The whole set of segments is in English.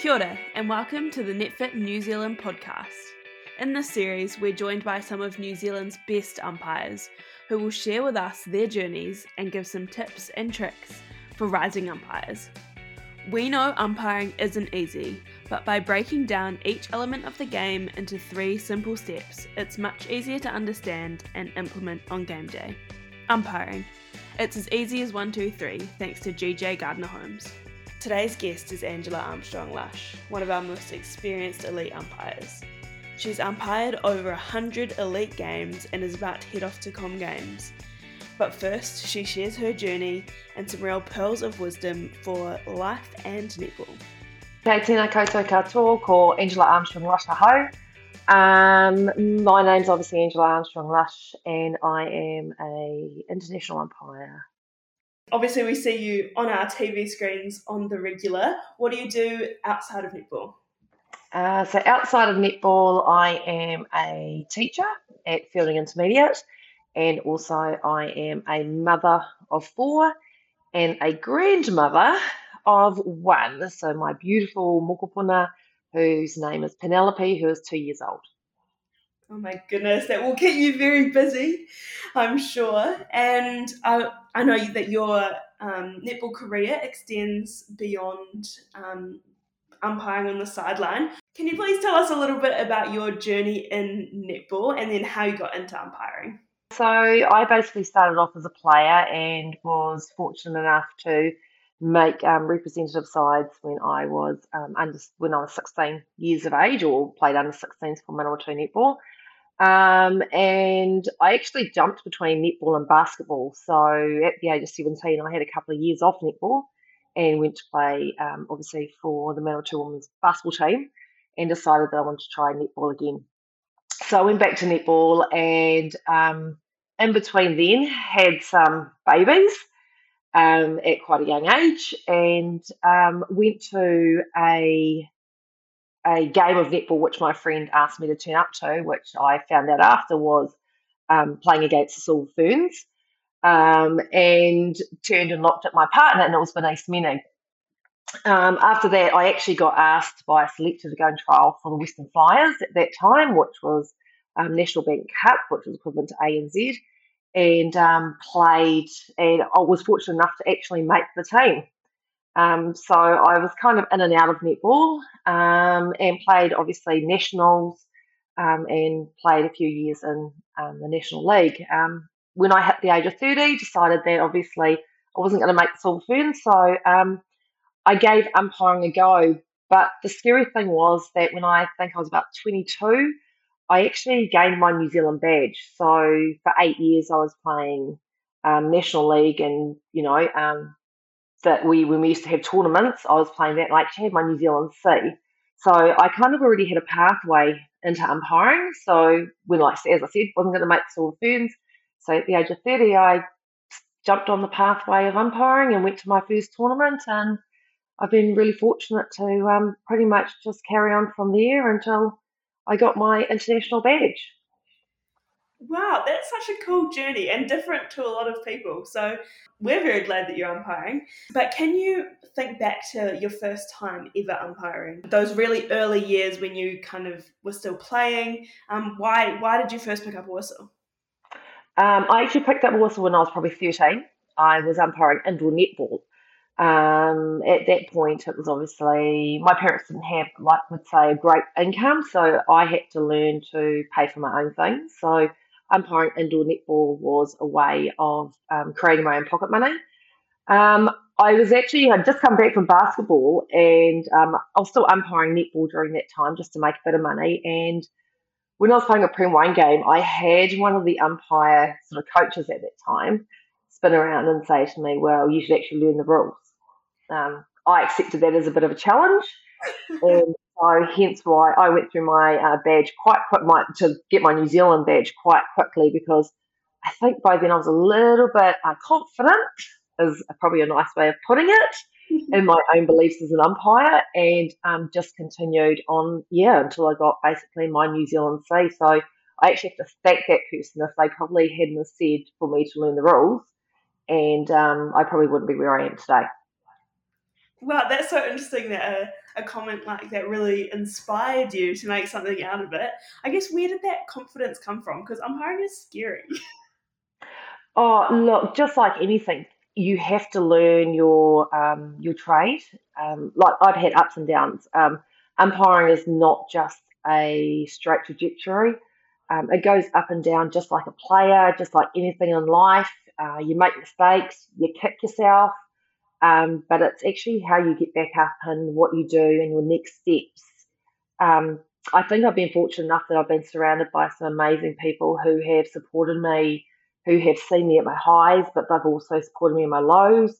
Kia ora, and welcome to the NetFit New Zealand podcast. In this series, we're joined by some of New Zealand's best umpires who will share with us their journeys and give some tips and tricks for rising umpires. We know umpiring isn't easy, but by breaking down each element of the game into three simple steps, it's much easier to understand and implement on game day. Umpiring. It's as easy as 1, 2, 3, thanks to GJ Gardner Homes. Today's guest is Angela Armstrong Lush, one of our most experienced elite umpires. She's umpired over 100 elite games and is about to head off to Comm Games. But first, she shares her journey and some real pearls of wisdom for life and netball. Kei tēnā koutou katoa, ko Angela Armstrong Lush aho. Um, my name's obviously Angela Armstrong Lush and I am a international umpire obviously we see you on our TV screens on the regular. What do you do outside of netball? Uh, so outside of netball, I am a teacher at Feilding Intermediate, and also I am a mother of four and a grandmother of one. So my beautiful mokopuna, whose name is Penelope, who is two years old. Oh my goodness, that will keep you very busy, I'm sure. And I, I know that your um, netball career extends beyond um, umpiring on the sideline. Can you please tell us a little bit about your journey in netball and then how you got into umpiring? So, I basically started off as a player and was fortunate enough to make um, representative sides when I was um, under when I was 16 years of age, or played under 16s for Manawatu netball. Um, and I actually jumped between netball and basketball. So at the age of 17, I had a couple of years off netball and went to play, um, obviously, for the Manawatu Women's basketball team and decided that I wanted to try netball again. So I went back to netball and um, in between then had some babies um, at quite a young age and um, went to a a game of netball which my friend asked me to turn up to, which I found out after was um, playing against the Silver Ferns, um, and turned and looked at my partner, and it was Bernice Mene. Um, after that, I actually got asked by a selector to go and trial for the Western Flyers at that time, which was um, National Bank Cup, which was equivalent to ANZ, and um, played. And I was fortunate enough to actually make the team. Um, so I was kind of in and out of netball um, and played obviously nationals um, and played a few years in um, the National League. Um, when I hit the age of 30, decided that obviously I wasn't going to make the Silver Fern, so um, I gave umpiring a go. But the scary thing was that when I think I was about 22, I actually gained my New Zealand badge. So for eight years, I was playing National League and, you know, that we when we used to have tournaments, I was playing that. I actually had my New Zealand C, so I kind of already had a pathway into umpiring. So when, like as I said, wasn't going to make the Silver Ferns. So at the age of thirty, I jumped on the pathway of umpiring and went to my first tournament, and I've been really fortunate to um, pretty much just carry on from there until I got my international badge. Wow, that's such a cool journey and different to a lot of people. So we're very glad that you're umpiring. But can you think back to your first time ever umpiring? Those really early years when you kind of were still playing. Um, why why did you first pick up a whistle? Um, I actually picked up a whistle when I was probably 13. I was umpiring indoor netball. Um, at that point, it was obviously my parents didn't have, like, would say, a great income, so I had to learn to pay for my own things. So umpiring indoor netball was a way of um, creating my own pocket money. Um, I was actually I'd just come back from basketball and um, I was still umpiring netball during that time just to make a bit of money. And when I was playing a Prem Wine game, I had one of the umpire sort of coaches at that time spin around and say to me, "Well, you should actually learn the rules." Um, I accepted that as a bit of a challenge, and so hence why I went through my uh, badge quite quick my, to get my New Zealand badge quite quickly because I think by then I was a little bit uh, confident is probably a nice way of putting it in my own beliefs as an umpire and um, just continued on yeah until I got basically my New Zealand C. So I actually have to thank that person if they probably hadn't said for me to learn the rules and um, I probably wouldn't be where I am today. Wow, that's so interesting that a, a comment like that really inspired you to make something out of it. I guess where did that confidence come from? Because umpiring is scary. Oh, look, just like anything, you have to learn your um, your trade. Um, like I've had ups and downs. Um, umpiring is not just a straight trajectory. Um, it goes up and down just like a player, just like anything in life. Uh, you make mistakes, you kick yourself, um, but it's actually how you get back up and what you do and your next steps. Um, I think I've been fortunate enough that I've been surrounded by some amazing people who have supported me, who have seen me at my highs, but they've also supported me in my lows.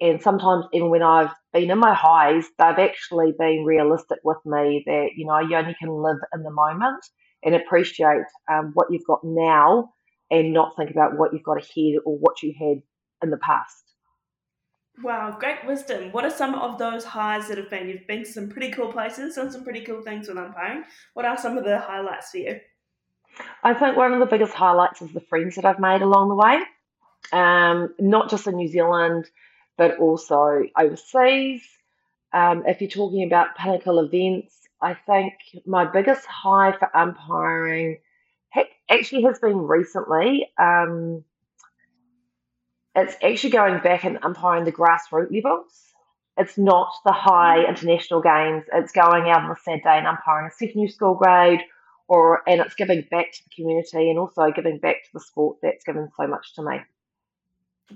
And sometimes, even when I've been in my highs, they've actually been realistic with me that, you know, you only can live in the moment and appreciate um, what you've got now and not think about what you've got ahead or what you had in the past. Wow, great wisdom. What are some of those highs that have been? You've been to some pretty cool places, done some pretty cool things with umpiring. What are some of the highlights for you? I think one of the biggest highlights is the friends that I've made along the way, um, not just in New Zealand, but also overseas. Um, if you're talking about pinnacle events, I think my biggest high for umpiring actually has been recently. Um, it's actually going back and umpiring the grassroots levels. It's not the high international games. It's going out on a Saturday and umpiring a secondary school grade, or and it's giving back to the community and also giving back to the sport that's given so much to me.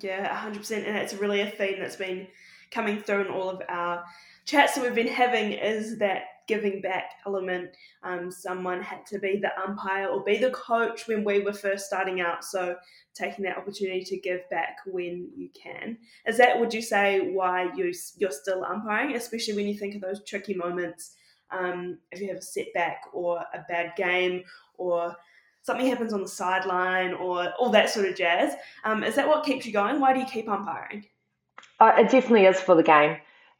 Yeah, hundred percent, and it's really a theme that's been coming through in all of our chats that we've been having is that giving back element. Um, someone had to be the umpire or be the coach when we were first starting out. So taking that opportunity to give back when you can. Is that would you say why you you're still umpiring, especially when you think of those tricky moments? Um, if you have a setback or a bad game or something happens on the sideline or all that sort of jazz. Um, is that what keeps you going? Why do you keep umpiring? Uh, it definitely is for the game.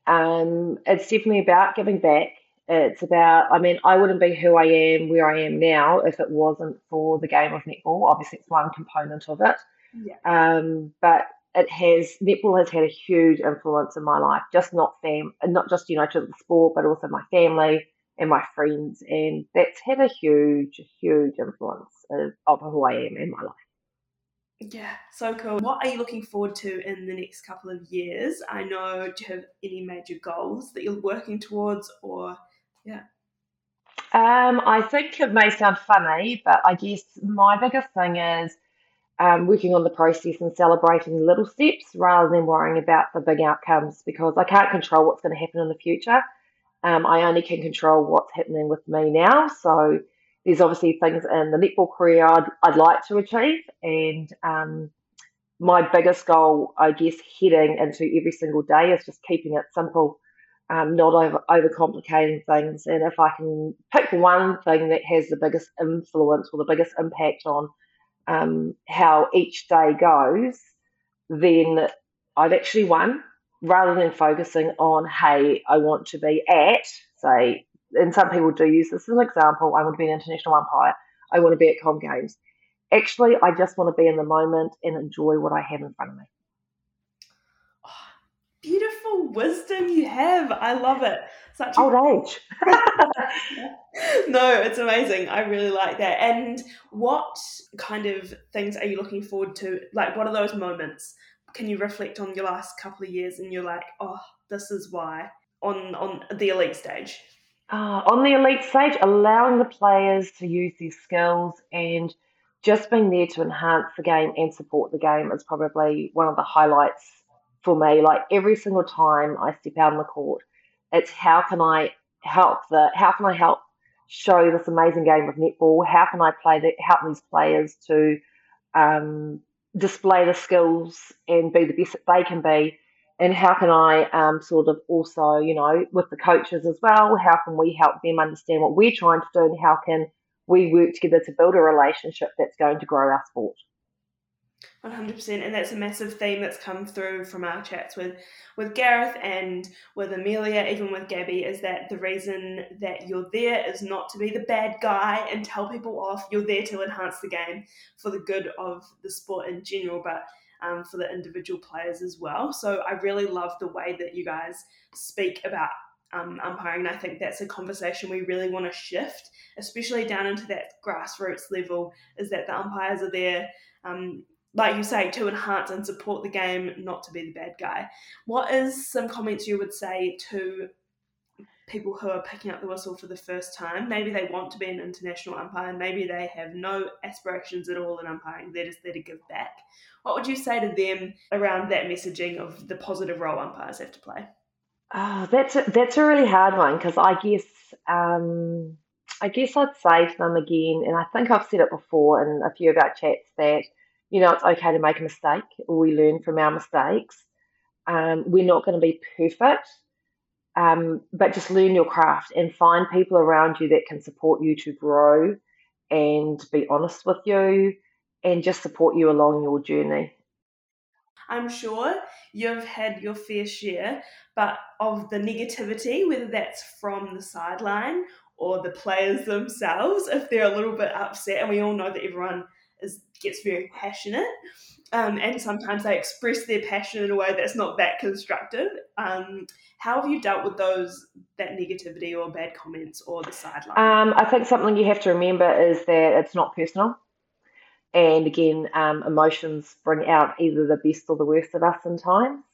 Um, it's definitely about giving back. It's about, I mean, I wouldn't be who I am, where I am now, if it wasn't for the game of netball. Obviously, it's one component of it. Yeah. Um, but it has netball has had a huge influence in my life, just not fam, not just you know to the sport, but also my family and my friends, and that's had a huge, huge influence of, of who I am in my life. Yeah, so cool. What are you looking forward to in the next couple of years? I know, do you have any major goals that you're working towards, or yeah? Um, I think it may sound funny, but I guess my biggest thing is um, working on the process and celebrating little steps rather than worrying about the big outcomes because I can't control what's going to happen in the future. Um, I only can control what's happening with me now. So there's obviously things in the netball career I'd, I'd like to achieve, and um, my biggest goal, I guess, heading into every single day is just keeping it simple, um, not over overcomplicating things. And if I can pick one thing that has the biggest influence or the biggest impact on um, how each day goes, then I've actually won. Rather than focusing on, hey, I want to be at, say, and some people do use this as an example. I want to be an international umpire. I want to be at Comm Games. Actually, I just want to be in the moment and enjoy what I have in front of me. Beautiful wisdom you have. I love it. Such old a- age. no, it's amazing. I really like that. And what kind of things are you looking forward to? Like, what are those moments? Can you reflect on your last couple of years and you're like, oh, this is why on on the elite stage? Uh, on the elite stage, allowing the players to use their skills and just being there to enhance the game and support the game is probably one of the highlights for me. Like every single time I step out on the court, it's how can I help the how can I help show this amazing game of netball? How can I play the, help these players to um, display the skills and be the best that they can be? and how can I um, sort of also, you know, with the coaches as well, how can we help them understand what we're trying to do and how can we work together to build a relationship that's going to grow our sport? 100% and that's a massive theme that's come through from our chats with with Gareth and with Amelia even with Gabby is that the reason that you're there is not to be the bad guy and tell people off you're there to enhance the game for the good of the sport in general but um, for the individual players as well. So I really love the way that you guys speak about um, umpiring. And I think that's a conversation we really want to shift, especially down into that grassroots level, is that the umpires are there. Um, like you say, to enhance and support the game, not to be the bad guy. What is some comments you would say to people who are picking up the whistle for the first time? Maybe they want to be an international umpire, maybe they have no aspirations at all in umpiring, they're just there to give back. What would you say to them around that messaging of the positive role umpires have to play? Oh, that's a, that's a really hard one because I guess um, I guess I'd say to them again, and I think I've said it before in a few of our chats that you know it's okay to make a mistake. We learn from our mistakes. Um, we're not going to be perfect, um, but just learn your craft and find people around you that can support you to grow and be honest with you and just support you along your journey. I'm sure you've had your fair share, but of the negativity, whether that's from the sideline or the players themselves, if they're a little bit upset, and we all know that everyone gets very passionate, um, and sometimes they express their passion in a way that's not that constructive. Um, how have you dealt with those that negativity or bad comments or the sideline? Um, I think something you have to remember is that it's not personal. And again, um, emotions bring out either the best or the worst of us sometimes.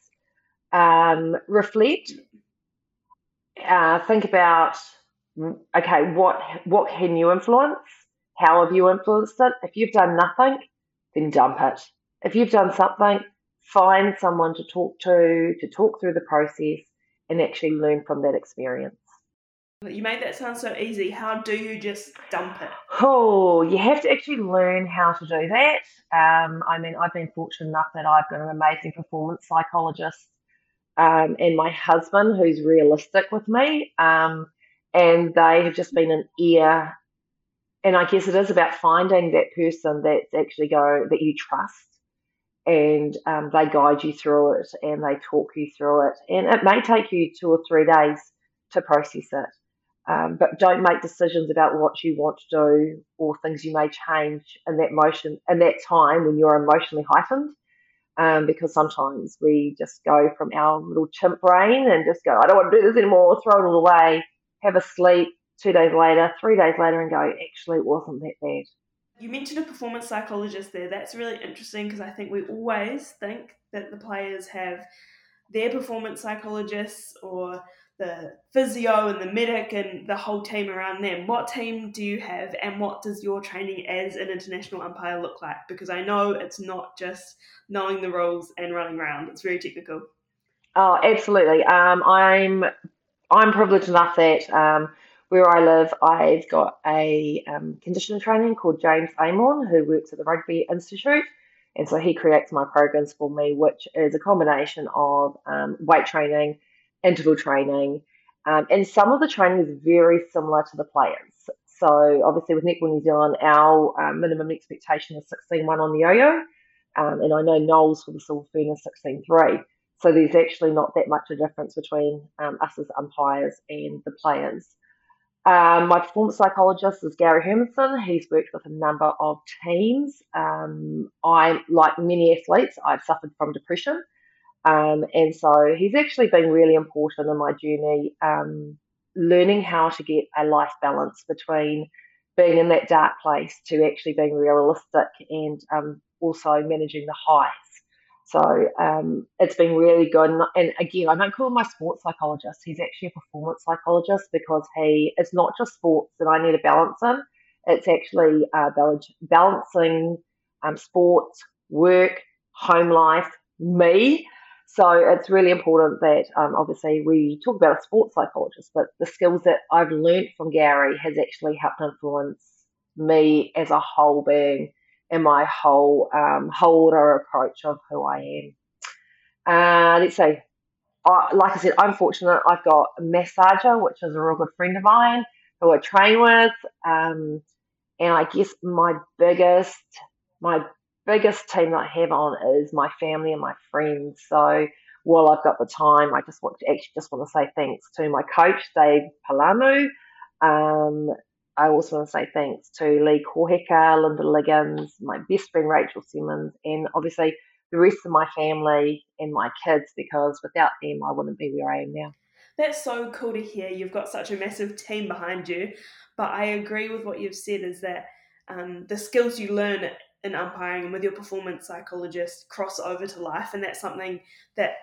Um, reflect. Uh, think about okay, what what can you influence? How have you influenced it? If you've done nothing, then dump it. If you've done something, find someone to talk to, to talk through the process, and actually learn from that experience. You made that sound so easy. How do you just dump it? Oh, you have to actually learn how to do that. Um, I mean, I've been fortunate enough that I've got an amazing performance psychologist um, and my husband who's realistic with me. Um, and they have just been an ear. And I guess it is about finding that person that's actually go that you trust and um, they guide you through it and they talk you through it. And it may take you two or three days to process it. Um, but don't make decisions about what you want to do or things you may change in that motion in that time when you're emotionally heightened. Um, because sometimes we just go from our little chimp brain and just go, I don't want to do this anymore, throw it all away, have a sleep, two days later, three days later, and go, actually, it wasn't that bad. You mentioned a performance psychologist there. That's really interesting because I think we always think that the players have their performance psychologists or the physio and the medic and the whole team around them. What team do you have, and what does your training as an international umpire look like? Because I know it's not just knowing the rules and running around; it's very technical. Oh, absolutely. Um, I'm I'm privileged enough that um, where I live, I've got a um, conditioning training called James Amon, who works at the Rugby Institute. And so he creates my programs for me, which is a combination of um, weight training, interval training, um, and some of the training is very similar to the players. So obviously with Netball New Zealand, our um, minimum expectation is 16-1 on the yo-yo, um, and I know Knowles for the Silver Fern is 16-3. So there's actually not that much of a difference between um, us as umpires and the players. Um, my performance psychologist is Gary Hermansson. He's worked with a number of teams. Um, I, like many athletes, I've suffered from depression. Um, and so he's actually been really important in my journey, um, learning how to get a life balance between being in that dark place to actually being realistic and um, also managing the highs. So um, it's been really good. And, again, I don't call him my sports psychologist. He's actually a performance psychologist because he it's not just sports that I need a balance in. It's actually uh, balancing um, sports, work, home life, me, so it's really important that um, obviously we talk about a sports psychologist, but the skills that I've learned from Gary has actually helped influence me as a whole being and my whole um, holder approach of who I am. Uh, let's. I, like I said, I'm fortunate. I've got a massager, which is a real good friend of mine who I train with. Um, and I guess my biggest, my biggest team that I have on is my family and my friends. So while I've got the time, I just want to actually just want to say thanks to my coach, Dave Palamu. Um, I also want to say thanks to Lee Korheka, Linda Liggins, my best friend Rachel Simmons, and obviously the rest of my family and my kids because without them, I wouldn't be where I am now. That's so cool to hear. You've got such a massive team behind you. But I agree with what you've said is that um, the skills you learn in umpiring and with your performance psychologist cross over to life. And that's something that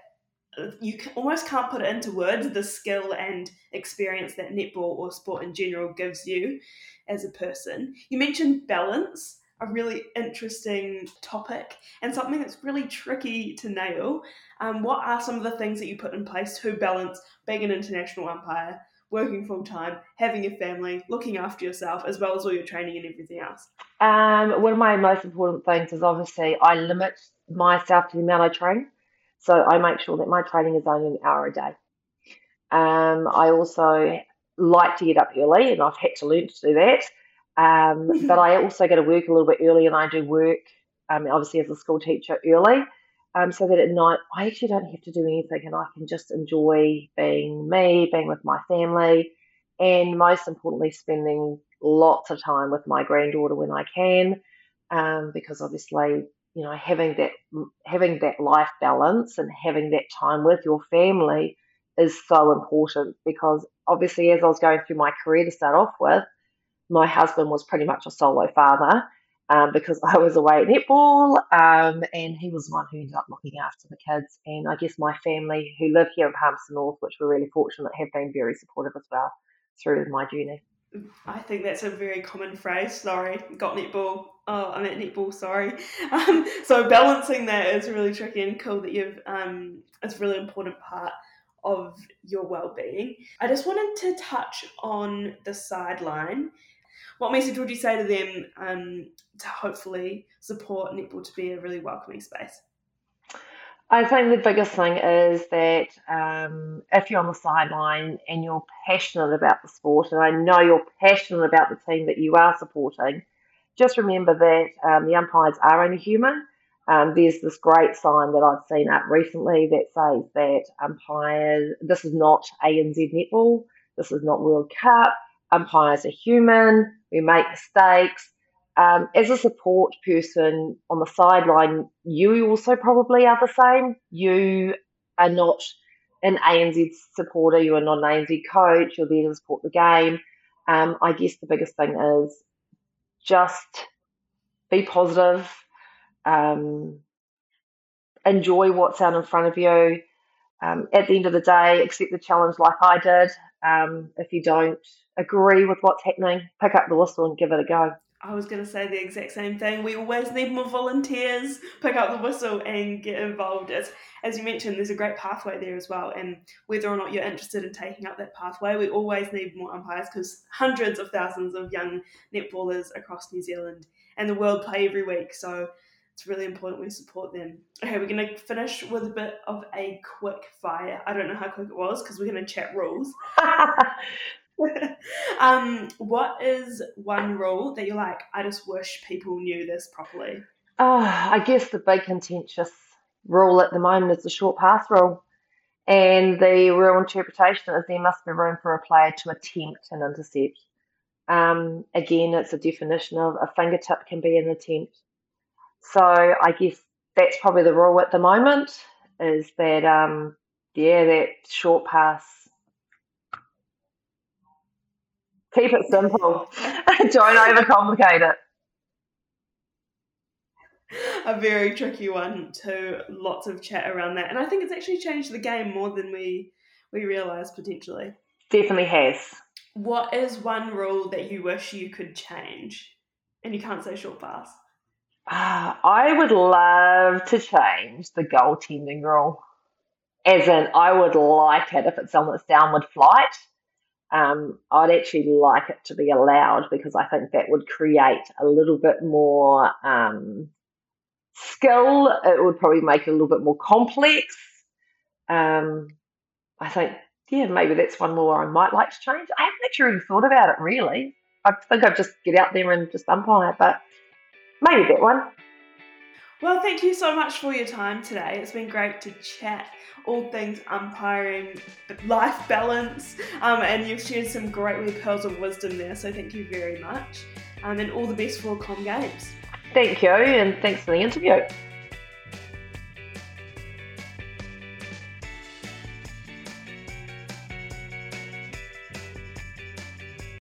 you almost can't put it into words the skill and experience that netball or sport in general gives you as a person. You mentioned balance a really interesting topic and something that's really tricky to nail. Um, what are some of the things that you put in place to balance being an international umpire, working full time, having a family, looking after yourself, as well as all your training and everything else? Um, one of my most important things is obviously I limit myself to the amount I train. So I make sure that my training is only an hour a day. Um, I also like to get up early, and I've had to learn to do that. Um, but I also go to work a little bit early and I do work, um, obviously, as a school teacher early. Um, so that at night I actually don't have to do anything and I can just enjoy being me, being with my family, and most importantly, spending lots of time with my granddaughter when I can. Um, because obviously, you know, having that having that life balance and having that time with your family is so important because obviously as I was going through my career to start off with, my husband was pretty much a solo father um, because I was away at netball, um, and he was the one who ended up looking after the kids. And I guess my family, who live here in Palmerston North, which we're really fortunate, have been very supportive as well through my journey. I think that's a very common phrase. Sorry, got netball. Oh, I'm at netball. Sorry. Um, so balancing that is really tricky and cool that you've. Um, it's a really important part of your well-being. I just wanted to touch on the sideline what message would you say to them um, to hopefully support netball to be a really welcoming space? I think the biggest thing is that um, if you're on the sideline and you're passionate about the sport, and I know you're passionate about the team that you are supporting, just remember that um, the umpires are only human. Um, there's this great sign that I've seen up recently that says that umpires, this is not ANZ netball, this is not World Cup, umpires are human, we make mistakes. Um, as a support person on the sideline, you also probably are the same. You are not an ANZ supporter, you are not an ANZ coach, you're there to support the game. Um, I guess the biggest thing is just be positive, um, enjoy what's out in front of you. Um, at the end of the day, accept the challenge like I did. Um, if you don't agree with what's happening, pick up the whistle and give it a go. I was going to say the exact same thing. We always need more volunteers. Pick up the whistle and get involved. As, as you mentioned, there's a great pathway there as well. And whether or not you're interested in taking up that pathway, we always need more umpires because hundreds of thousands of young netballers across New Zealand and the world play every week. So it's really important we support them. Okay, we're going to finish with a bit of a quick fire. I don't know how quick it was because we're going to chat rules. um, what is one rule that you're like, I just wish people knew this properly? Oh, I guess the big contentious rule at the moment is the short pass rule. And the real interpretation is there must be room for a player to attempt an intercept. Um, again, it's a definition of a fingertip can be an attempt. So I guess that's probably the rule at the moment is that, um, yeah, that short pass Keep it simple. Don't overcomplicate it. A very tricky one too. Lots of chat around that, and I think it's actually changed the game more than we we realised potentially. Definitely has. What is one rule that you wish you could change, and you can't say short pass? Uh, I would love to change the goaltending rule. As in, I would like it if it's on its downward flight um, I'd actually like it to be allowed because I think that would create a little bit more um, skill. It would probably make it a little bit more complex. Um, I think, yeah, maybe that's one more I might like to change. I haven't actually really thought about it really. I think I'd just get out there and just umpire, but maybe that one. Well, thank you so much for your time today. It's been great to chat all things umpiring, life balance, um, and you've shared some great pearls of wisdom there. So thank you very much, um, and all the best for Comm Games. Thank you, and thanks for the interview.